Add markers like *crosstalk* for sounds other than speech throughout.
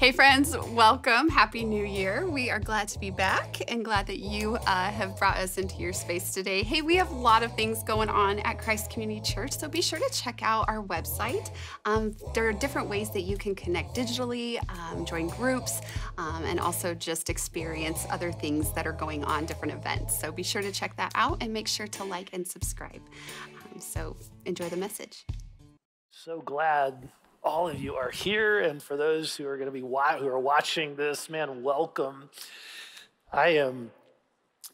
Hey, friends, welcome. Happy New Year. We are glad to be back and glad that you uh, have brought us into your space today. Hey, we have a lot of things going on at Christ Community Church, so be sure to check out our website. Um, there are different ways that you can connect digitally, um, join groups, um, and also just experience other things that are going on, different events. So be sure to check that out and make sure to like and subscribe. Um, so enjoy the message. So glad all of you are here, and for those who are going to be who are watching this, man, welcome. I am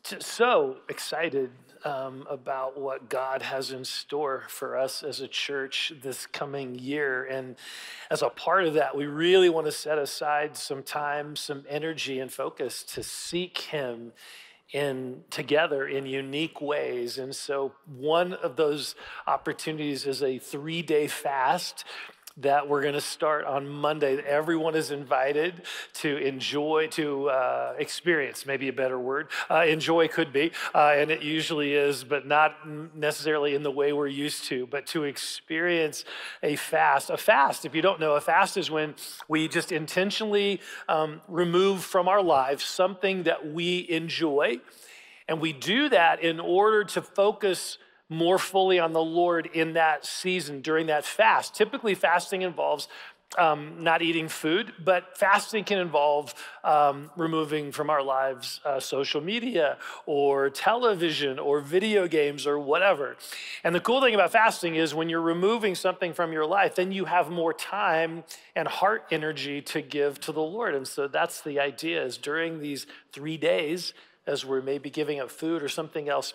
so excited um, about what God has in store for us as a church this coming year. And as a part of that, we really want to set aside some time, some energy, and focus to seek Him in together in unique ways. And so one of those opportunities is a 3-day fast that we're going to start on Monday. Everyone is invited to enjoy, to uh, experience, maybe a better word. Uh, enjoy could be, uh, and it usually is, but not necessarily in the way we're used to, but to experience a fast. A fast, if you don't know, a fast is when we just intentionally um, remove from our lives something that we enjoy. And we do that in order to focus more fully on the Lord in that season during that fast. Typically, fasting involves um, not eating food, but fasting can involve um, removing from our lives uh, social media or television or video games or whatever. And the cool thing about fasting is when you're removing something from your life, then you have more time and heart energy to give to the Lord. And so that's the idea is during these three days, as we're maybe giving up food or something else,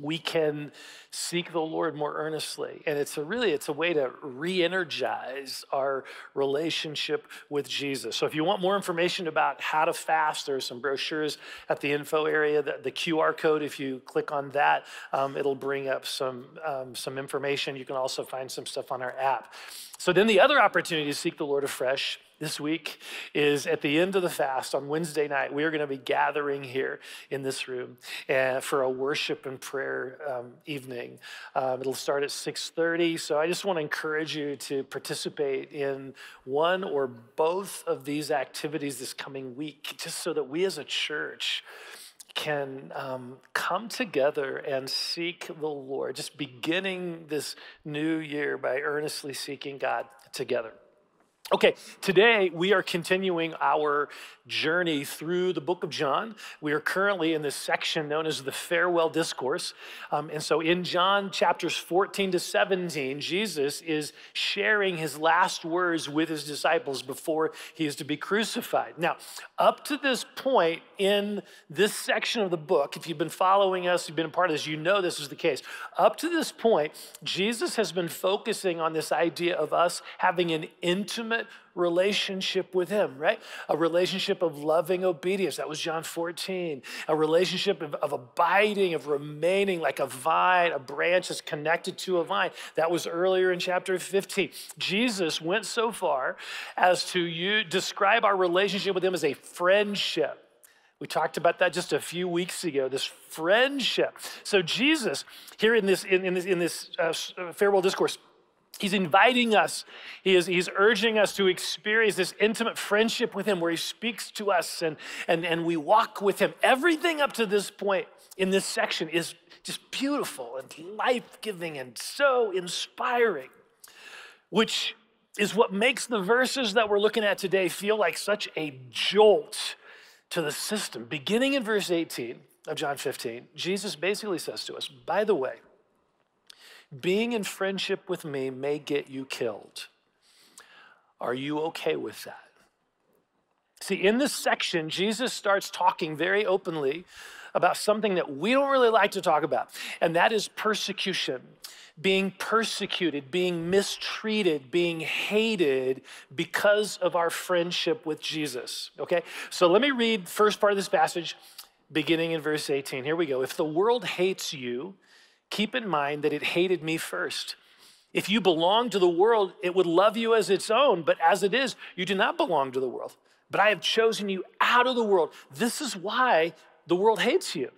we can seek the lord more earnestly. And it's a really it's a way to re-energize our relationship with jesus. So if you want more information about how to fast there's some brochures at the info area the, the qr code if you click on that um, it'll bring up some um, some information. You can also find some stuff on our app. So then the other opportunity to seek the lord afresh this week is at the end of the fast on Wednesday night. We are going to be gathering here in this room uh, for a worship and prayer um, evening. Um, it'll start at 6:30. So I just want to encourage you to participate in one or both of these activities this coming week, just so that we as a church can um, come together and seek the Lord, just beginning this new year by earnestly seeking God together. Okay, today we are continuing our journey through the book of John. We are currently in this section known as the farewell discourse. Um, and so in John chapters 14 to 17, Jesus is sharing his last words with his disciples before he is to be crucified. Now, up to this point in this section of the book, if you've been following us, you've been a part of this, you know this is the case. Up to this point, Jesus has been focusing on this idea of us having an intimate intimate relationship with Him, right? A relationship of loving obedience. That was John 14. A relationship of, of, abiding, of remaining like a vine, a branch that's connected to a vine. That was earlier in chapter 15. Jesus went so far as to you, describe our relationship with Him as a friendship. We talked about that just a few weeks ago, this friendship. So Jesus, here in this, in, in this, in this uh, farewell discourse, He's inviting us, he is, he's urging us to experience this intimate friendship with him where he speaks to us and, and, and we walk with him. Everything up to this point in this section is just beautiful and life giving and so inspiring, which is what makes the verses that we're looking at today feel like such a jolt to the system. Beginning in verse 18 of John 15, Jesus basically says to us, by the way, being in friendship with me may get you killed. Are you okay with that? See, in this section, Jesus starts talking very openly about something that we don't really like to talk about, and that is persecution. Being persecuted, being mistreated, being hated because of our friendship with Jesus. Okay? So let me read first part of this passage beginning in verse 18. Here we go. If the world hates you, keep in mind that it hated me first. If you belong to the world, it would love you as its own, but as it is, you do not belong to the world. But I have chosen you out of the world. This is why the world hates you.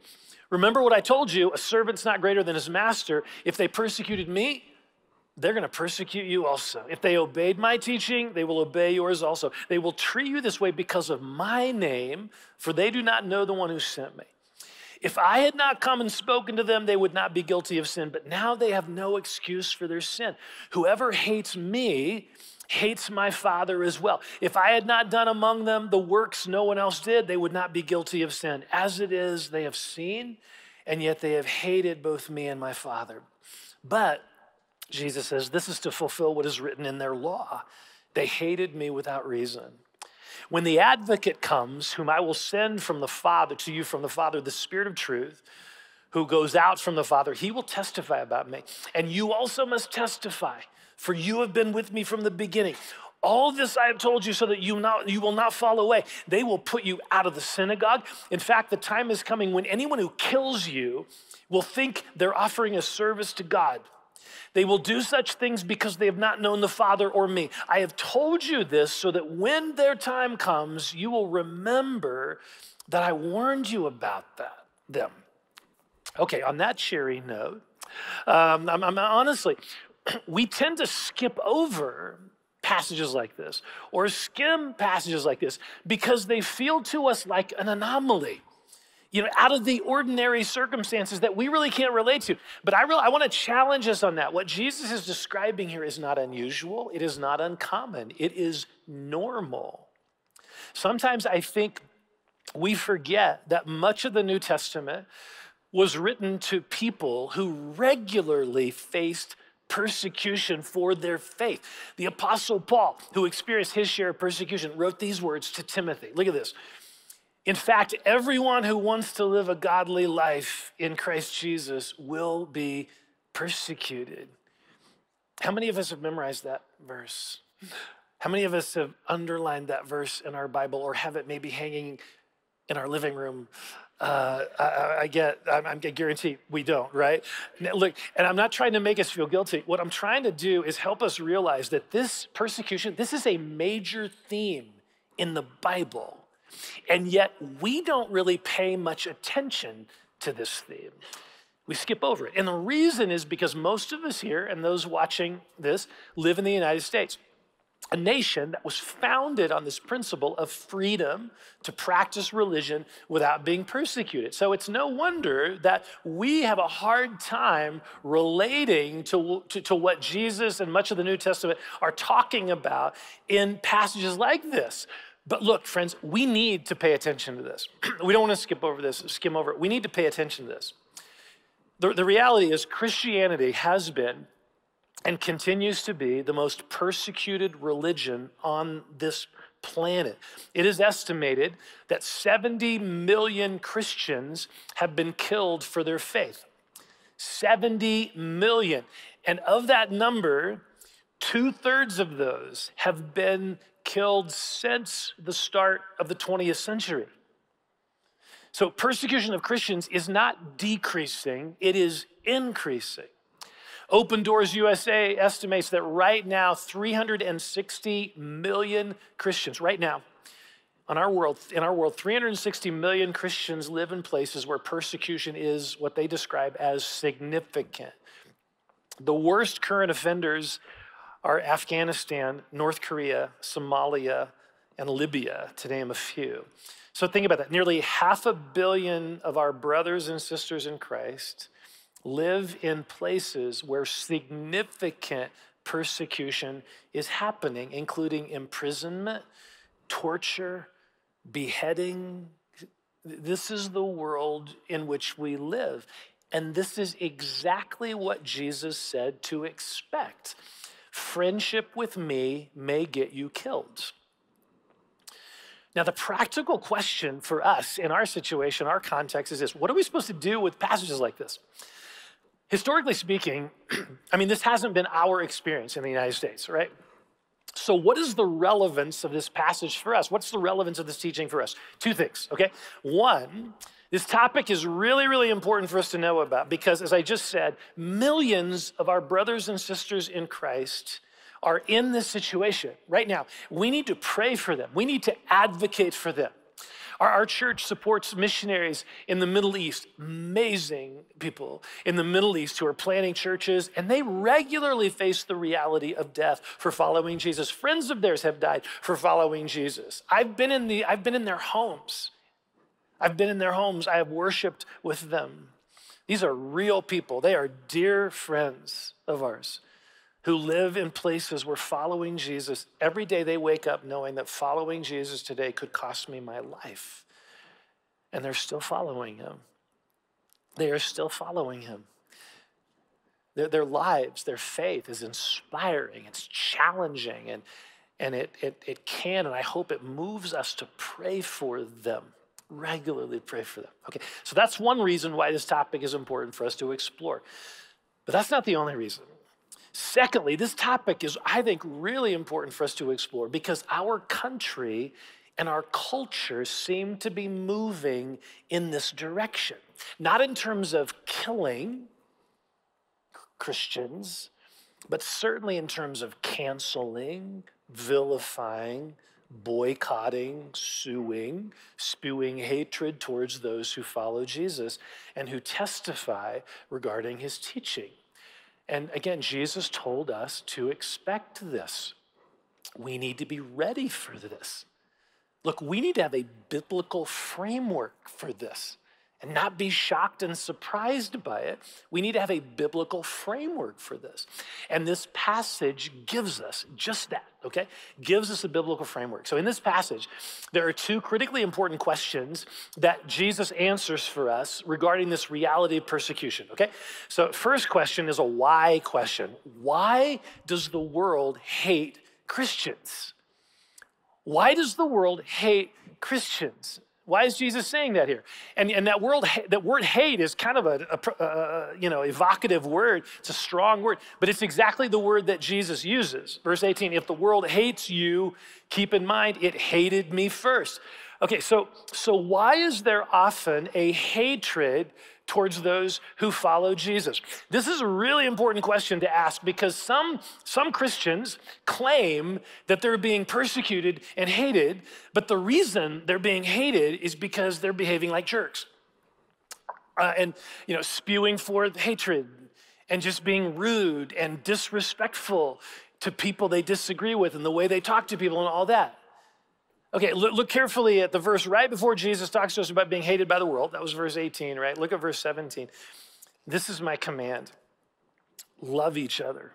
Remember what I told you a servant's not greater than his master. If they persecuted me, they're going to persecute you also. If they obeyed my teaching, they will obey yours also. They will treat you this way because of my name, for they do not know the one who sent me. If I had not come and spoken to them, they would not be guilty of sin, but now they have no excuse for their sin. Whoever hates me hates my Father as well. If I had not done among them the works no one else did, they would not be guilty of sin. As it is, they have seen, and yet they have hated both me and my Father. But Jesus says, This is to fulfill what is written in their law. They hated me without reason. When the advocate comes, whom I will send from the Father to you from the Father, the Spirit of truth, who goes out from the Father, he will testify about me. And you also must testify, for you have been with me from the beginning. All this I have told you so that you, not, you will not fall away. They will put you out of the synagogue. In fact, the time is coming when anyone who kills you will think they're offering a service to God. They will do such things because they have not known the Father or me. I have told you this so that when their time comes, you will remember that I warned you about that, them. Okay, on that cheery note, um, I'm, I'm honestly, *clears throat* we tend to skip over passages like this or skim passages like this because they feel to us like an anomaly you know, out of the ordinary circumstances that we really can't relate to. But I really I want to challenge us on that. What Jesus is describing here is not unusual, it is not uncommon, it is normal. Sometimes I think we forget that much of the New Testament was written to people who regularly faced persecution for their faith. The Apostle Paul, who experienced his share of persecution, wrote these words to Timothy. Look at this. In fact, everyone who wants to live a godly life in Christ Jesus will be persecuted. How many of us have memorized that verse? How many of us have underlined that verse in our Bible or have it maybe hanging in our living room? Uh, I, I, get, I'm, I'm guarantee we don't, right? Look, and I'm not trying to make us feel guilty. What I'm trying to do is help us realize that this persecution, this is a major theme in the Bible. And yet, we don't really pay much attention to this theme. We skip over it. And the reason is because most of us here and those watching this live in the United States, a nation that was founded on this principle of freedom to practice religion without being persecuted. So it's no wonder that we have a hard time relating to, to, to what Jesus and much of the New Testament are talking about in passages like this. But look, friends, we need to pay attention to this. *clears throat* we don't want to skip over this, skim over it. We need to pay attention to this. The, the reality is, Christianity has been and continues to be the most persecuted religion on this planet. It is estimated that 70 million Christians have been killed for their faith. 70 million. And of that number, two thirds of those have been killed since the start of the 20th century. So, persecution of Christians is not decreasing, it is increasing. Open Doors USA estimates that right now, 360 million Christians, right now, on our world, in our world, 360 million Christians live in places where persecution is what they describe as significant. The worst current offenders are Afghanistan, North Korea, Somalia, and Libya, to name a few. So think about that. Nearly half a billion of our brothers and sisters in Christ live in places where significant persecution is happening, including imprisonment, torture, beheading. This is the world in which we live. And this is exactly what Jesus said to expect friendship with me may get you killed. Now, the practical question for us in our situation, our context is this what are we supposed to do with passages like this? Historically speaking, *clears throat* I mean, this hasn't been our experience in the United States, right? So, what is the relevance of this passage for us? What's the relevance of this teaching for us? Two things, okay? One, this topic is really, really important for us to know about because, as I just said, millions of our brothers and sisters in Christ are in this situation right now. We need to pray for them, we need to advocate for them. Our, our church supports missionaries in the Middle East, amazing people in the Middle East who are planting churches, and they regularly face the reality of death for following Jesus. Friends of theirs have died for following Jesus. I've been in, the, I've been in their homes. I've been in their homes. I have worshiped with them. These are real people. They are dear friends of ours who live in places where following Jesus, every day they wake up knowing that following Jesus today could cost me my life. And they're still following him. They are still following him. Their, their lives, their faith is inspiring, it's challenging, and, and it, it, it can, and I hope it moves us to pray for them regularly pray for them. Okay, so that's one reason why this topic is important for us to explore. But that's not the only reason. Secondly, this topic is, I think, really important for us to explore because our country and our culture seem to be moving in this direction. Not in terms of killing Christians, but certainly in terms of canceling, vilifying, boycotting, suing, spewing hatred towards those who follow Jesus and who testify regarding his teaching. And again, Jesus told us to expect this. We need to be ready for this. Look, we need to have a biblical framework for this and not be shocked and surprised by it. We need to have a biblical framework for this. And this passage gives us just that, okay? Gives us a biblical framework. So in this passage, there are two critically important questions that Jesus answers for us regarding this reality of persecution, okay? So first question is a why question. Why does the world hate Christians? Why does the world hate Christians? Why is Jesus saying that here? And, and that, world, that word hate is kind of a, a, a, you know, evocative word. It's a strong word, but it's exactly the word that Jesus uses. Verse 18 If the world hates you, keep in mind it hated me first. Okay, so, so why is there often a hatred towards those who follow Jesus? This is a really important question to ask because some, some Christians claim that they're being persecuted and hated, but the reason they're being hated is because they're behaving like jerks. Uh, and you know, spewing forth hatred and just being rude and disrespectful to people they disagree with and the way they talk to people and all that. Okay, look, carefully at the verse right before Jesus talks to us about being hated by the world. That was verse 18, right? Look at verse 17. This is my command love each other.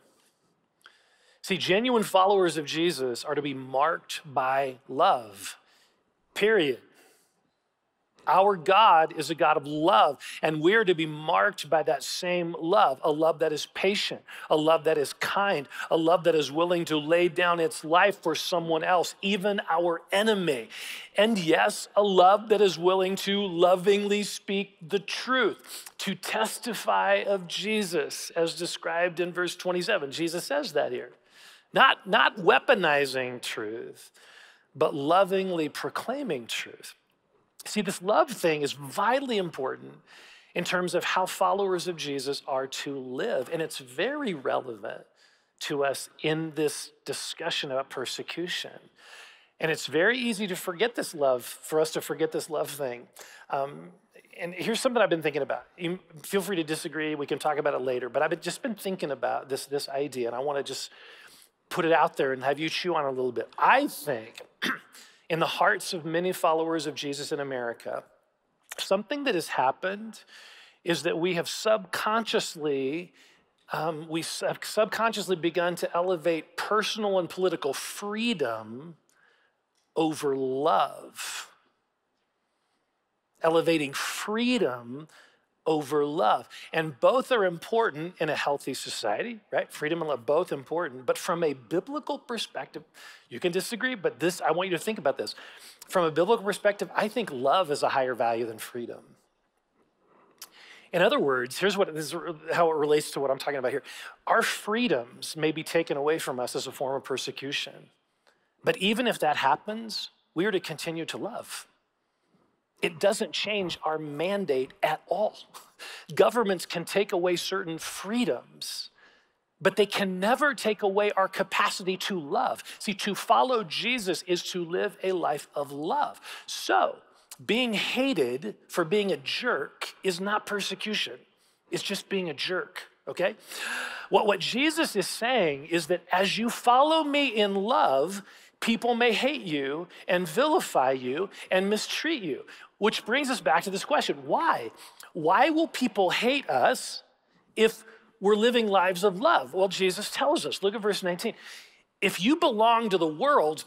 See, genuine followers of Jesus are to be marked by love, period. Our God is a God of love, and we're to be marked by that same love a love that is patient, a love that is kind, a love that is willing to lay down its life for someone else, even our enemy. And yes, a love that is willing to lovingly speak the truth, to testify of Jesus, as described in verse 27. Jesus says that here. Not, not weaponizing truth, but lovingly proclaiming truth. See, this love thing is vitally important in terms of how followers of Jesus are to live. And it's very relevant to us in this discussion about persecution. And it's very easy to forget this love, for us to forget this love thing. Um, and here's something I've been thinking about. You feel free to disagree. We can talk about it later. But I've just been thinking about this, this idea, and I want to just put it out there and have you chew on it a little bit. I think *clears throat* in the hearts of many followers of Jesus in America, something that has happened is that we have subconsciously um, we have subconsciously begun to elevate personal and political freedom over love. Elevating freedom over love. And both are important in a healthy society, right? Freedom and love, both important. But from a biblical perspective, you can disagree, but this, I want you to think about this. From a biblical perspective, I think love is a higher value than freedom. In other words, here's what this is how it relates to what I'm talking about here. Our freedoms may be taken away from us as a form of persecution. But even if that happens, we are to continue to love it doesn't change our mandate at all. Governments can take away certain freedoms, but they can never take away our capacity to love. See, to follow Jesus is to live a life of love. So, being hated for being a jerk is not persecution, it's just being a jerk, okay? What, what Jesus is saying is that as you follow me in love, people may hate you and vilify you and mistreat you. Which brings us back to this question why? Why will people hate us if we're living lives of love? Well, Jesus tells us. Look at verse 19. If you belong to the world,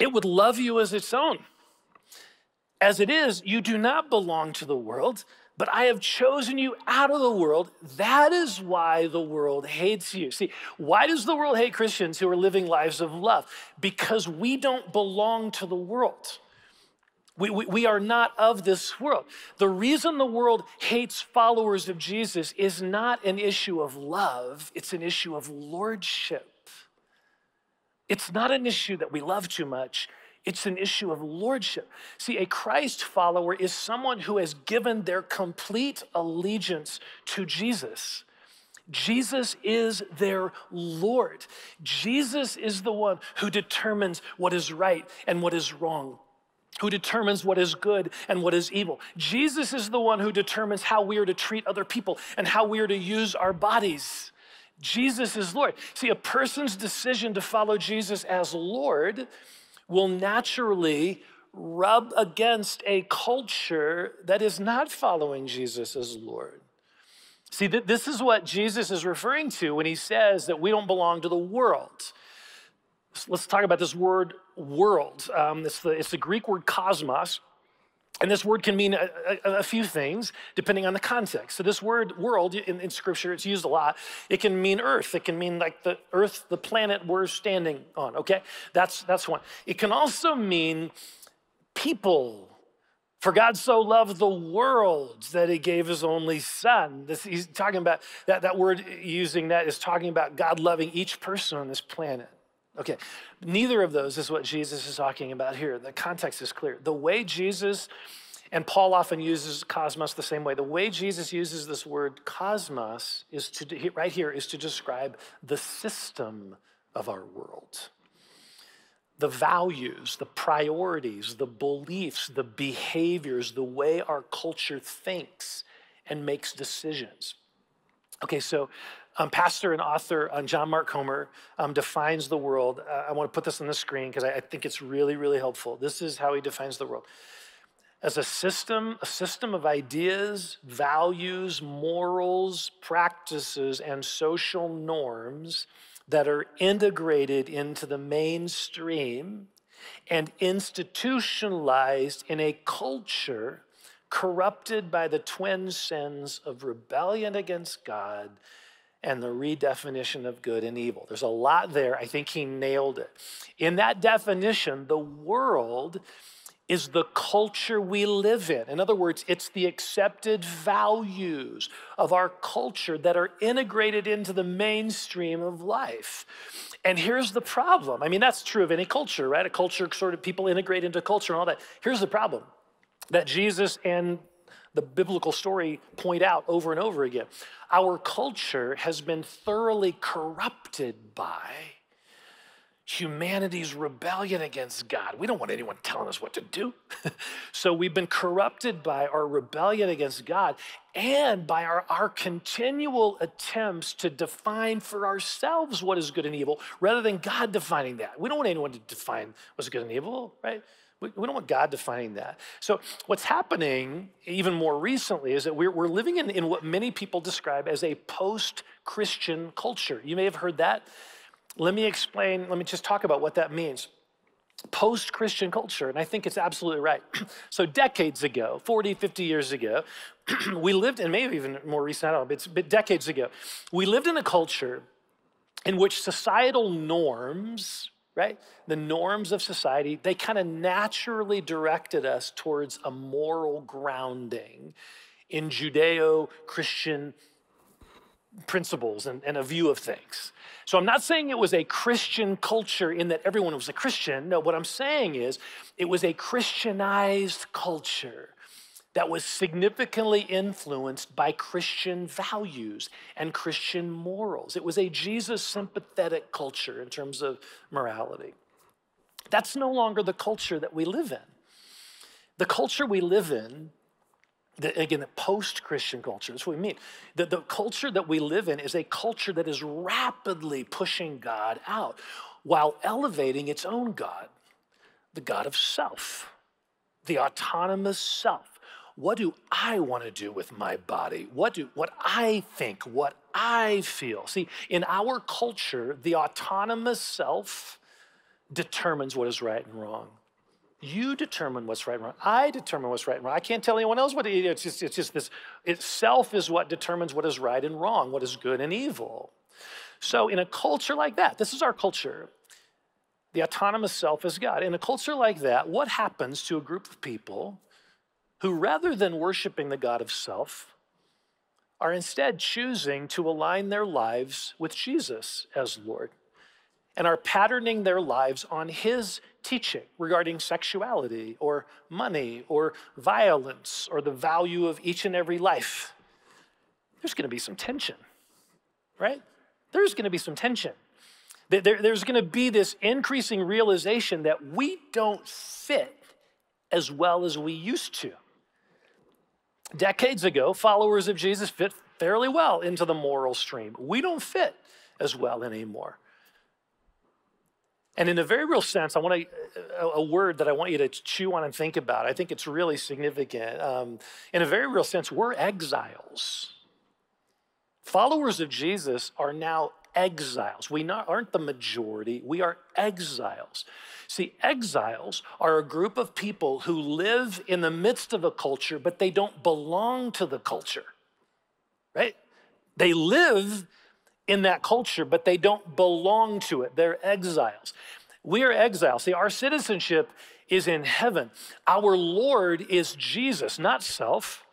it would love you as its own. As it is, you do not belong to the world, but I have chosen you out of the world. That is why the world hates you. See, why does the world hate Christians who are living lives of love? Because we don't belong to the world. We, we, we, are not of this world. The reason the world hates followers of Jesus is not an issue of love, it's an issue of lordship. It's not an issue that we love too much, it's an issue of lordship. See, a Christ follower is someone who has given their complete allegiance to Jesus. Jesus is their Lord. Jesus is the one who determines what is right and what is wrong who determines what is good and what is evil. Jesus is the one who determines how we are to treat other people and how we are to use our bodies. Jesus is Lord. See, a person's decision to follow Jesus as Lord will naturally rub against a culture that is not following Jesus as Lord. See, this is what Jesus is referring to when he says that we don't belong to the world. Let's talk about this word world. Um, it's, the, it's the Greek word cosmos. And this word can mean a, a, a, few things depending on the context. So, this word world in, in, scripture, it's used a lot. It can mean earth. It can mean like the earth, the planet we're standing on, okay? That's, that's one. It can also mean people. For God so loved the world that he gave his only son. This, he's talking about that, that word using that is talking about God loving each person on this planet. Okay, neither of those is what Jesus is talking about here. The context is clear. The way Jesus, and Paul often uses cosmos the same way, the way Jesus uses this word cosmos is to, right here, is to describe the system of our world. The values, the priorities, the beliefs, the behaviors, the way our culture thinks and makes decisions. Okay, so um, pastor and author um, John Mark Comer um, defines the world. Uh, I want to put this on the screen because I, I think it's really, really helpful. This is how he defines the world as a system, a system of ideas, values, morals, practices, and social norms that are integrated into the mainstream and institutionalized in a culture corrupted by the twin sins of rebellion against God and the redefinition of good and evil. There's a lot there. I think he nailed it. In that definition, the world is the culture we live in. In other words, it's the accepted values of our culture that are integrated into the mainstream of life. And here's the problem. I mean, that's true of any culture, right? A culture sort of people integrate into culture and all that. Here's the problem that Jesus and the biblical story point out over and over again. Our culture has been thoroughly corrupted by humanity's rebellion against God. We don't want anyone telling us what to do. *laughs* so we've been corrupted by our rebellion against God and by our, our continual attempts to define for ourselves what is good and evil rather than God defining that. We don't want anyone to define what's good and evil, right? We, don't want God defining that. So, what's happening even more recently is that we're, we're living in, in what many people describe as a post Christian culture. You may have heard that. Let me explain, let me just talk about what that means. Post Christian culture, and I think it's absolutely right. *clears throat* so, decades ago, 40, 50 years ago, *clears throat* we lived, and maybe even more recent, I don't know, but it's decades ago, we lived in a culture in which societal norms right? The norms of society, they kind of naturally directed us towards a moral grounding in Judeo Christian principles and, and, a view of things. So I'm not saying it was a Christian culture in that everyone was a Christian. No, what I'm saying is it was a Christianized culture that was significantly influenced by Christian values and Christian morals. It was a Jesus sympathetic culture in terms of morality. That's no longer the culture that we live in. The culture we live in, the, again, the post Christian culture, that's what we mean. The, the culture that we live in is a culture that is rapidly pushing God out while elevating its own God, the God of self, the autonomous self. What do I want to do with my body? What do what I think, what I feel? See, in our culture, the autonomous self determines what is right and wrong. You determine what's right and wrong. I determine what's right and wrong. I can't tell anyone else what it is. It's just, it's just this. Itself is what determines what is right and wrong, what is good and evil. So, in a culture like that, this is our culture. The autonomous self is God. In a culture like that, what happens to a group of people who, rather than worshiping the God of self, are instead choosing to align their lives with Jesus as Lord and are patterning their lives on His teaching regarding sexuality or money or violence or the value of each and every life? There's going to be some tension, right? There's going to be some tension. There's going to be this increasing realization that we don't fit as well as we used to. Decades ago, followers of Jesus fit fairly well into the moral stream. We don't fit as well anymore. And in a very real sense, I want to, a, word that I want you to chew on and think about. I think it's really significant. Um, in a very real sense, we're exiles. Followers of Jesus are now exiles. We not, aren't the majority, we are exiles. See, exiles are a group of people who live in the midst of a culture, but they don't belong to the culture, right? They live in that culture, but they don't belong to it. They're exiles. We are exiles. See, our citizenship is in heaven. Our Lord is Jesus, not self,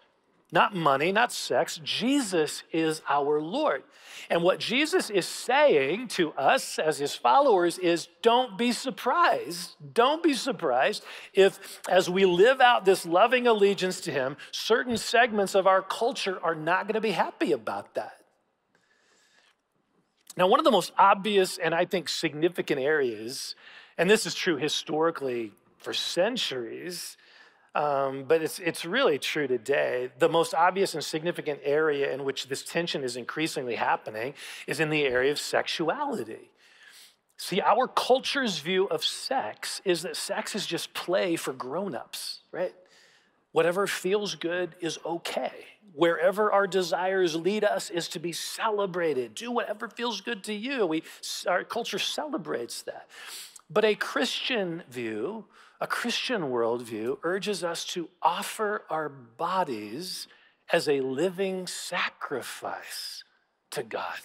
not money, not sex. Jesus is our Lord. And what Jesus is saying to us as his followers is don't be surprised. Don't be surprised if, as we live out this loving allegiance to him, certain segments of our culture are not going to be happy about that. Now, one of the most obvious and I think significant areas, and this is true historically for centuries, um, but it's, it's really true today. The most obvious and significant area in which this tension is increasingly happening is in the area of sexuality. See, our culture's view of sex is that sex is just play for grown-ups, right? Whatever feels good is okay. Wherever our desires lead us is to be celebrated. Do whatever feels good to you. We, our culture celebrates that. But a Christian view a Christian worldview urges us to offer our bodies as a living sacrifice to God,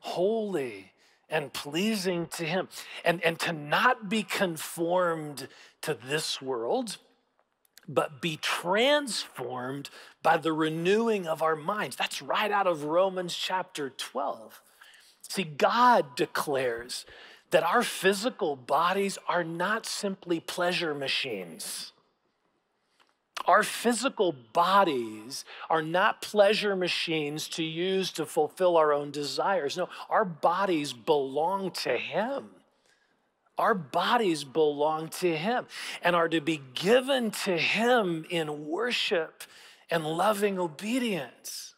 holy and pleasing to Him, and, and to not be conformed to this world, but be transformed by the renewing of our minds. That's right out of Romans chapter 12. See, God declares that our physical bodies are not simply pleasure machines. Our physical bodies are not pleasure machines to use to fulfill our own desires. No, our bodies belong to Him. Our bodies belong to Him and are to be given to Him in worship and loving obedience.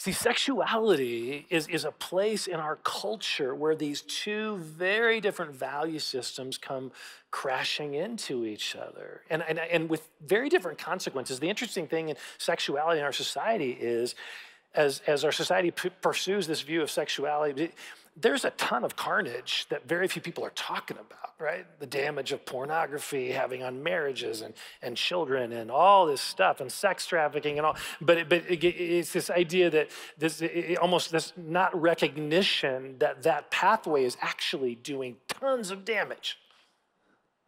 See, sexuality is, is a place in our culture where these two very different value systems come crashing into each other and, and, and with very different consequences. The interesting thing in sexuality in our society is as, as our society pursues this view of sexuality, there's a ton of carnage that very few people are talking about, right? The damage of pornography having on marriages and, and children and all this stuff and sex trafficking and all. But, it, but it, it's this idea that this it, almost this not recognition that that pathway is actually doing tons of damage.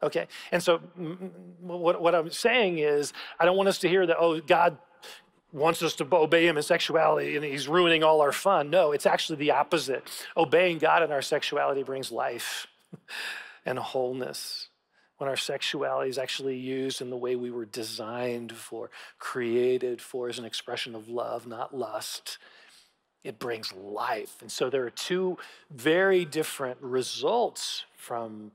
Okay? And so what, what I'm saying is, I don't want us to hear that, oh, God wants us to obey him in sexuality and he's ruining all our fun. No, it's actually the opposite. Obeying God in our sexuality brings life *laughs* and wholeness. When our sexuality is actually used in the way we were designed for, created for, as an expression of love, not lust, it brings life. And so there are two very different results from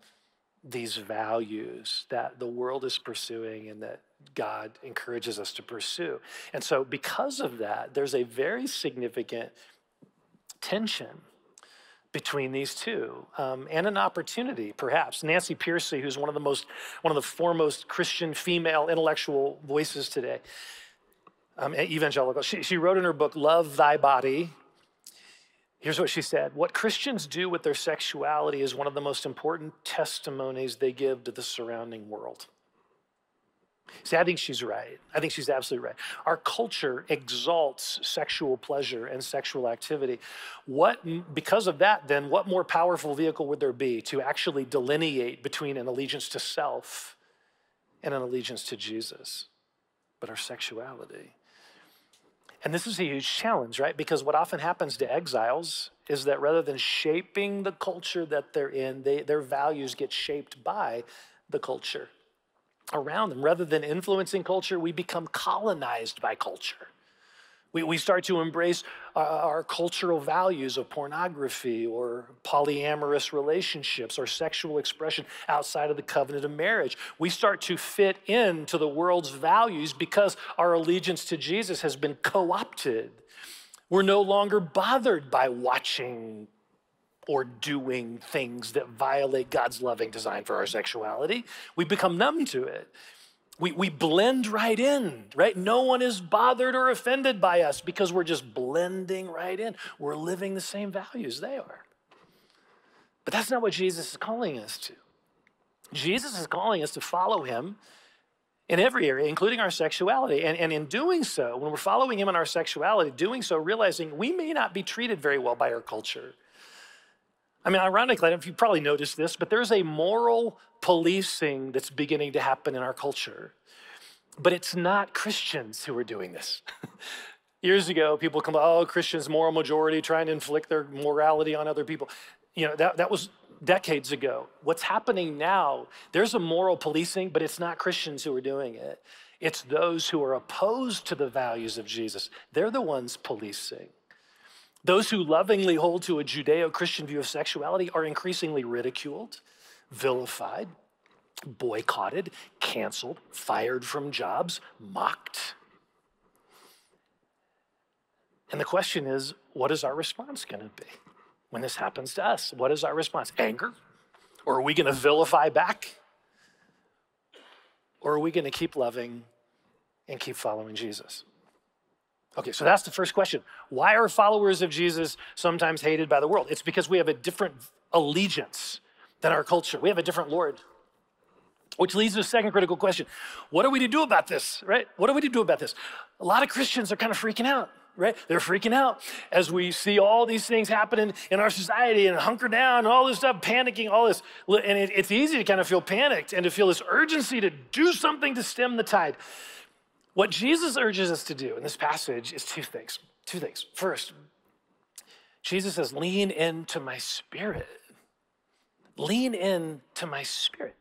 these values that the world is pursuing and that God encourages us to pursue. And so, because of that, there's a very significant tension between these two um, and an opportunity perhaps nancy pearcey who's one of the most one of the foremost christian female intellectual voices today um, evangelical she, she wrote in her book love thy body Here's what she said What Christians do with their sexuality is one of the most important testimonies they give to the surrounding world. See, I think she's right. I think she's absolutely right. Our culture exalts sexual pleasure and sexual activity. What, because of that, then, what more powerful vehicle would there be to actually delineate between an allegiance to self and an allegiance to Jesus? But our sexuality. And this is a huge challenge, right? Because what often happens to exiles is that rather than shaping the culture that they're in, they, their values get shaped by the culture around them. Rather than influencing culture, we become colonized by culture. We, we start to embrace uh, our cultural values of pornography or polyamorous relationships or sexual expression outside of the covenant of marriage. We start to fit into the world's values because our allegiance to Jesus has been co opted. We're no longer bothered by watching or doing things that violate God's loving design for our sexuality. We become numb to it. We, we blend right in, right? No one is bothered or offended by us because we're just blending right in. We're living the same values they are. But that's not what Jesus is calling us to. Jesus is calling us to follow him in every area, including our sexuality. And, and in doing so, when we're following him in our sexuality, doing so, realizing we may not be treated very well by our culture. I mean, ironically, I don't know if you probably noticed this, but there's a moral policing that's beginning to happen in our culture. But it's not Christians who are doing this. *laughs* Years ago, people come, oh, Christians, moral majority, trying to inflict their morality on other people. You know, that, that was decades ago. What's happening now, there's a moral policing, but it's not Christians who are doing it. It's those who are opposed to the values of Jesus. They're the ones policing. Those who lovingly hold to a Judeo Christian view of sexuality are increasingly ridiculed, vilified, boycotted, canceled, fired from jobs, mocked. And the question is what is our response going to be when this happens to us? What is our response? Anger? Or are we going to vilify back? Or are we going to keep loving and keep following Jesus? Okay, so that's the first question. Why are followers of Jesus sometimes hated by the world? It's because we have a different allegiance than our culture. We have a different Lord. Which leads to the second critical question. What are we to do about this, right? What are we to do about this? A lot of Christians are kind of freaking out, right? They're freaking out as we see all these things happening in our society and hunker down and all this stuff, panicking, all this. And it's easy to kind of feel panicked and to feel this urgency to do something to stem the tide. What Jesus urges us to do in this passage is two things. Two things. First, Jesus says, lean into my spirit. Lean into my spirit.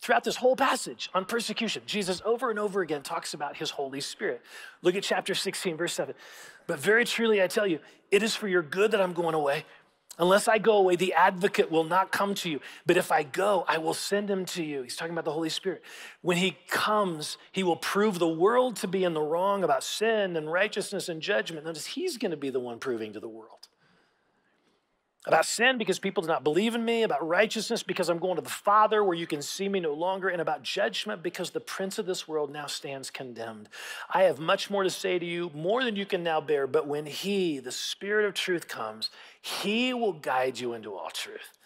Throughout this whole passage on persecution, Jesus over and over again talks about his Holy Spirit. Look at chapter 16, verse 7. But very truly, I tell you, it is for your good that I'm going away. Unless I go away, the advocate will not come to you. But if I go, I will send him to you. He's talking about the Holy Spirit. When he comes, he will prove the world to be in the wrong about sin and righteousness and judgment. Notice he's going to be the one proving to the world about sin because people do not believe in me, about righteousness because I'm going to the Father where you can see me no longer, and about judgment because the prince of this world now stands condemned. I have much more to say to you, more than you can now bear, but when He, the Spirit of truth, comes, He will guide you into all truth.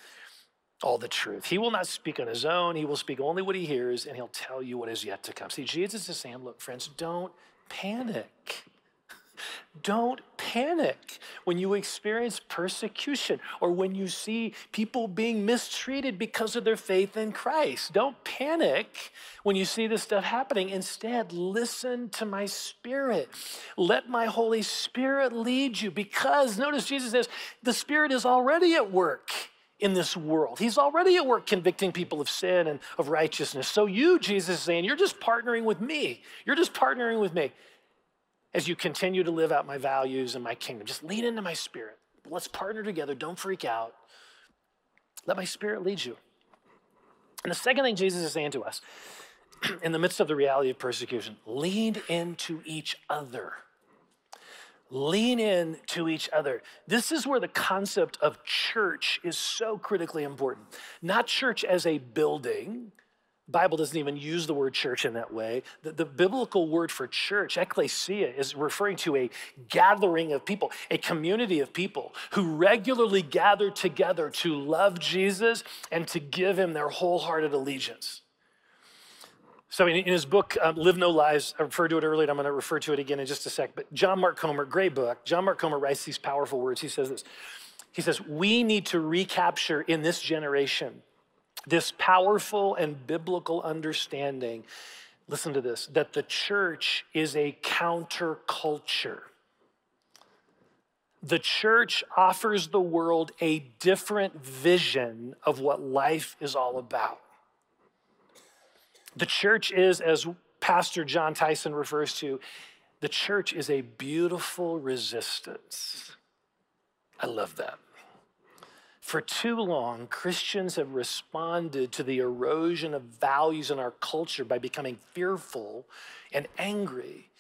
All the truth. He will not speak on his own. He will speak only what he hears, and he'll tell you what is yet to come. See, Jesus is saying, look, friends, don't panic. Don't panic when you experience persecution or when you see people being mistreated because of their faith in Christ. Don't panic when you see this stuff happening. Instead, listen to my spirit. Let my Holy Spirit lead you because notice Jesus says the Spirit is already at work in this world. He's already at work convicting people of sin and of righteousness. So you, Jesus, is saying, you're just partnering with me. You're just partnering with me as you continue to live out my values and my kingdom. Just lean into my spirit. Let's partner together. Don't freak out. Let my spirit lead you. And the second thing Jesus is saying to us *clears throat* in the midst of the reality of persecution lean into each other. Lean in to each other. This is where the concept of church is so critically important. Not church as a building, Bible doesn't even use the word church in that way. The, the, biblical word for church, ecclesia, is referring to a gathering of people, a community of people who regularly gather together to love Jesus and to give him their wholehearted allegiance. So, in, in his book, um, Live No Lies, I referred to it earlier, I'm going to refer to it again in just a sec. But John Mark Comer, great book. John Mark Comer writes these powerful words. He says this He says, We need to recapture in this generation this powerful and biblical understanding. Listen to this that the church is a counterculture. The church offers the world a different vision of what life is all about. The church is, as Pastor Jon Tyson refers to, the church is a beautiful resistance. I love that. For too long, Christians have responded to the erosion of values in our culture by becoming fearful and angry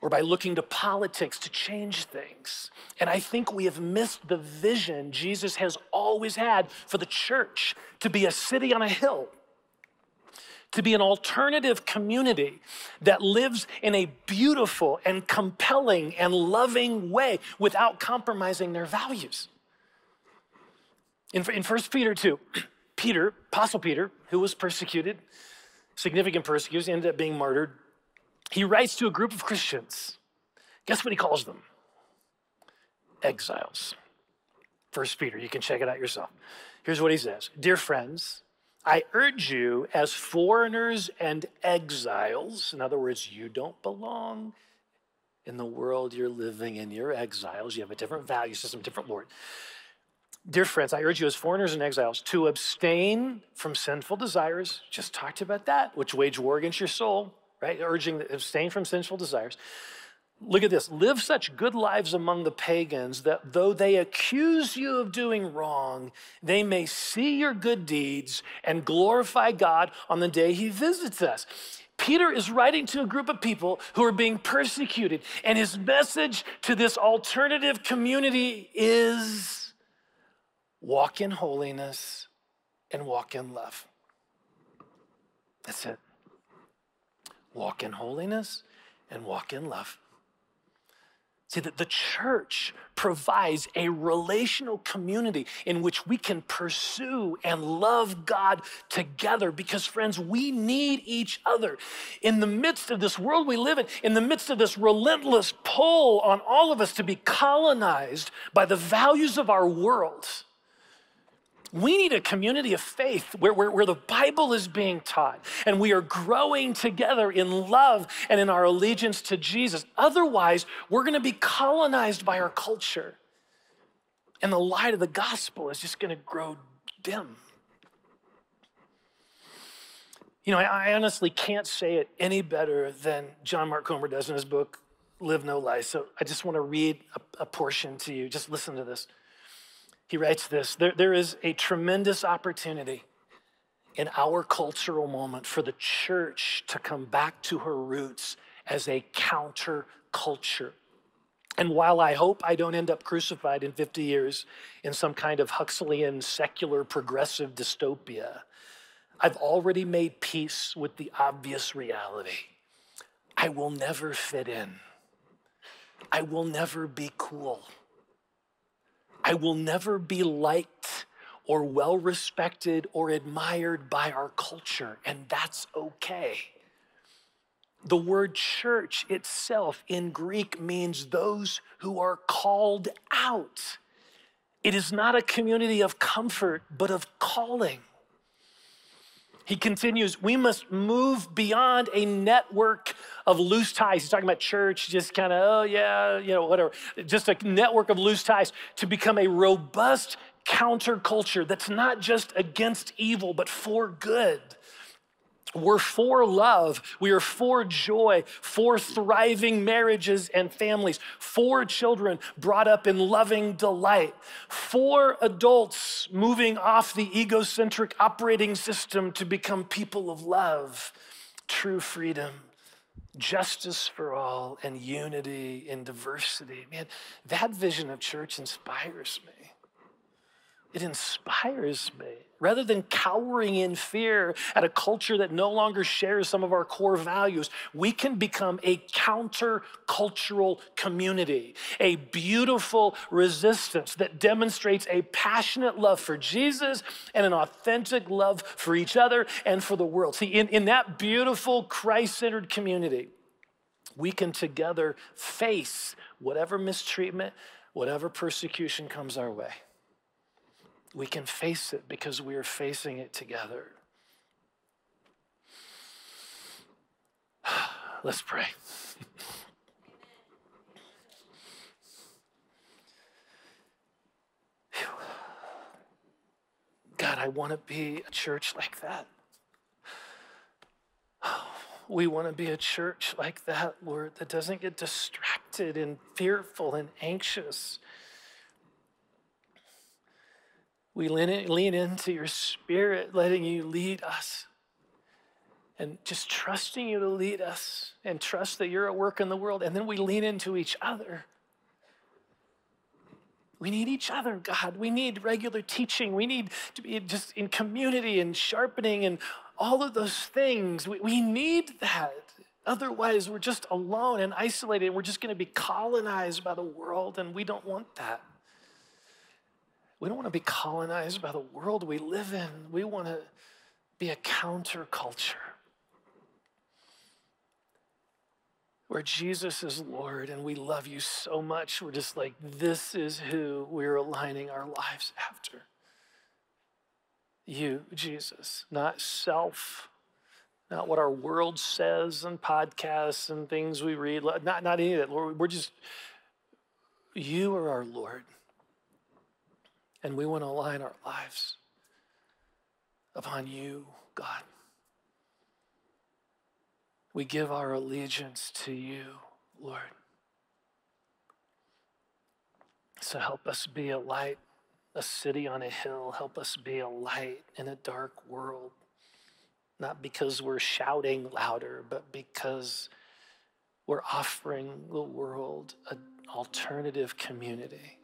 or by looking to politics to change things. And I think we have missed the vision Jesus has always had for the church to be a city on a hill, to be an alternative community that lives in a beautiful and compelling and loving way without compromising their values. In, in 1 Peter 2, *clears throat* Peter, Apostle Peter, who was persecuted, significant persecution, ended up being martyred. He writes to a group of Christians. Guess what he calls them? Exiles. First Peter, you can check it out yourself. Here's what he says Dear friends, I urge you as foreigners and exiles, in other words, you don't belong in the world you're living in, you're exiles, you have a different value system, different Lord. Dear friends, I urge you as foreigners and exiles to abstain from sinful desires. Just talked about that, which wage war against your soul, right? Urging abstain from sinful desires. Look at this. Live such good lives among the pagans that though they accuse you of doing wrong, they may see your good deeds and glorify God on the day he visits us. Peter is writing to a group of people who are being persecuted, and his message to this alternative community is walk in holiness, and walk in love. That's it. Walk in holiness and walk in love. See, that the church provides a relational community in which we can pursue and love God together because, friends, we need each other. In the midst of this world we live in, in the midst of this relentless pull on all of us to be colonized by the values of our world, we need a community of faith where, where, where the Bible is being taught and we are growing together in love and in our allegiance to Jesus. Otherwise, we're going to be colonized by our culture. And the light of the gospel is just going to grow dim. You know, I, honestly can't say it any better than John Mark Comer does in his book, Live No Lies. So I just want to read a, a portion to you. Just listen to this. He writes this there, there is a tremendous opportunity in our cultural moment for the church to come back to her roots as a counter culture. And while I hope I don't end up crucified in 50 years in some kind of Huxleyan secular progressive dystopia, I've already made peace with the obvious reality. I will never fit in. I will never be cool. I will never be liked or well respected or admired by our culture, and that's okay. The word church itself in Greek means those who are called out. It is not a community of comfort, but of calling. He continues, we must move beyond a network of loose ties. He's talking about church, just kind of, oh, yeah, you know, whatever. Just a network of loose ties to become a robust counterculture that's not just against evil, but for good. We're for love. We are for joy, for thriving marriages and families, for children brought up in loving delight, for adults moving off the egocentric operating system to become people of love, true freedom, justice for all, and unity in diversity. Man, that vision of church inspires me. It inspires me. Rather than cowering in fear at a culture that no longer shares some of our core values, we can become a counter-cultural community, a beautiful resistance that demonstrates a passionate love for Jesus and an authentic love for each other and for the world. See, in, in that beautiful Christ centered community, we can together face whatever mistreatment, whatever persecution comes our way we can face it because we are facing it together. *sighs* Let's pray. *sighs* God, I want to be a church like that. *sighs* We want to be a church like that, Lord, that doesn't get distracted and fearful and anxious we lean, in, lean into your spirit, letting you lead us. And just trusting you to lead us and trust that you're at work in the world. And then we lean into each other. We need each other, God. We need regular teaching. We need to be just in community and sharpening and all of those things. We, we need that. Otherwise, we're just alone and isolated. We're just going to be colonized by the world, and we don't want that. We don't want to be colonized by the world we live in. We want to be a counterculture where Jesus is Lord and we love you so much. We're just like, this is who we're aligning our lives after. You, Jesus, not self, not what our world says and podcasts and things we read, not, not any of that, Lord. We're just, you are our Lord. And we want to align our lives upon you, God. We give our allegiance to you, Lord. So help us be a light, a city on a hill. Help us be a light in a dark world. Not because we're shouting louder, but because we're offering the world an alternative community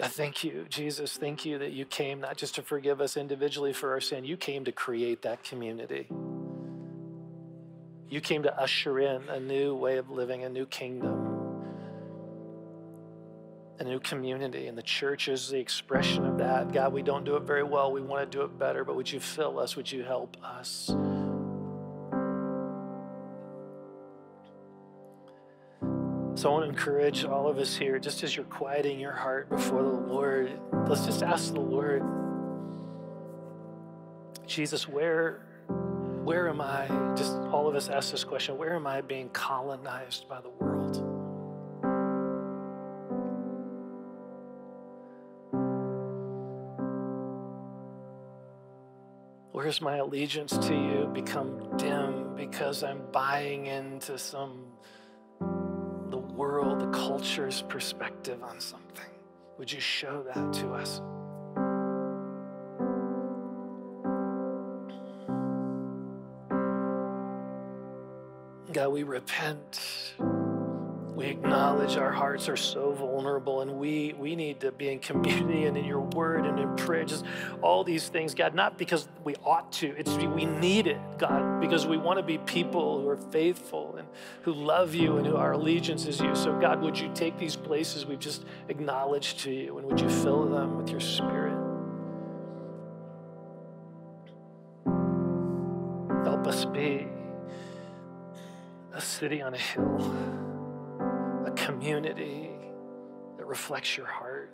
I thank you, Jesus. Thank you that you came not just to forgive us individually for our sin, you came to create that community. You came to usher in a new way of living, a new kingdom, a new community. And the church is the expression of that. God, we don't do it very well. We want to do it better, but would you fill us? Would you help us? So I want to encourage all of us here, just as you're quieting your heart before the Lord, let's just ask the Lord, Jesus, where, where am I? Just all of us ask this question where am I being colonized by the world? Where's my allegiance to you become dim because I'm buying into some world, the culture's perspective on something. Would you show that to us? God, we repent we acknowledge our hearts are so vulnerable and we, we need to be in community and in your word and in prayer. Just all these things, God, not because we ought to, it's we need it, God, because we want to be people who are faithful and who love you and who our allegiance is you. So, God, would you take these places we've just acknowledged to you and would you fill them with your spirit? Help us be a city on a hill community that reflects your heart.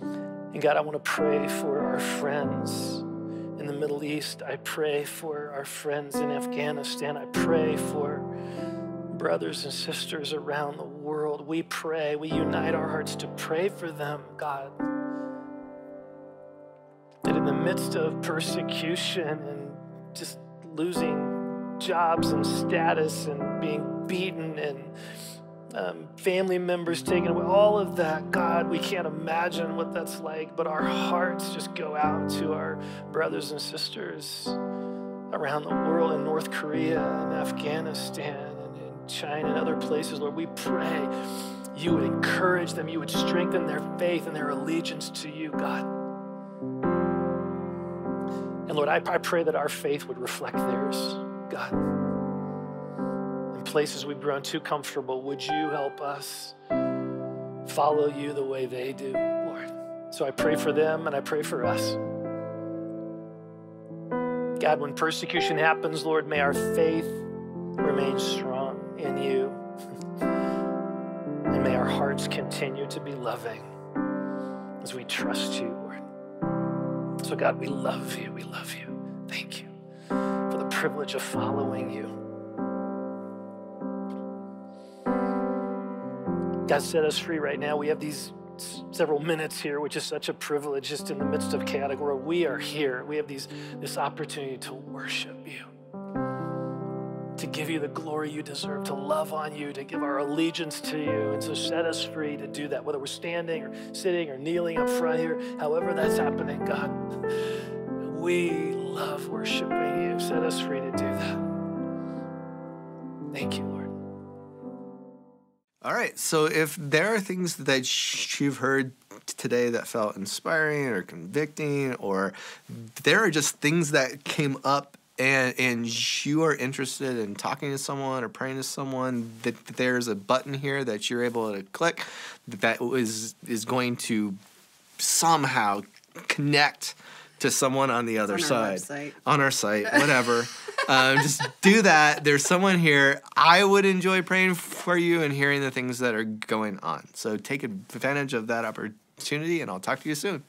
And God, I want to pray for our friends in the Middle East. I pray for our friends in Afghanistan. I pray for brothers and sisters around the world we pray, we unite our hearts to pray for them, God. That in the midst of persecution and just losing jobs and status and being beaten and um, family members taken away, all of that, God, we can't imagine what that's like, but our hearts just go out to our brothers and sisters around the world in North Korea and Afghanistan and in China and other places, Lord. We pray you would encourage them, you would strengthen their faith and their allegiance to you, God. And Lord, I, I pray that our faith would reflect theirs, God. Places we've grown too comfortable, would you help us follow you the way they do, Lord? So I pray for them and I pray for us. God, when persecution happens, Lord, may our faith remain strong in you. *laughs* and may our hearts continue to be loving as we trust you, Lord. So, God, we love you. We love you. Thank you for the privilege of following you. God set us free right now. We have these several minutes here, which is such a privilege just in the midst of world. We are here. We have these, this opportunity to worship you, to give you the glory you deserve, to love on you, to give our allegiance to you. And so set us free to do that, whether we're standing or sitting or kneeling up front here, however that's happening, God. We love worshiping you. Set us free to do that. Thank you, Lord. All right. So if there are things that you've heard today that felt inspiring or convicting, or there are just things that came up and and you are interested in talking to someone or praying to someone, that there's a button here that you're able to click that is is going to somehow connect to someone on the other on side website. on our site, *laughs* whatever. um, just do that. There's someone here. I would enjoy praying for you and hearing the things that are going on. So take advantage of that opportunity, and I'll talk to you soon.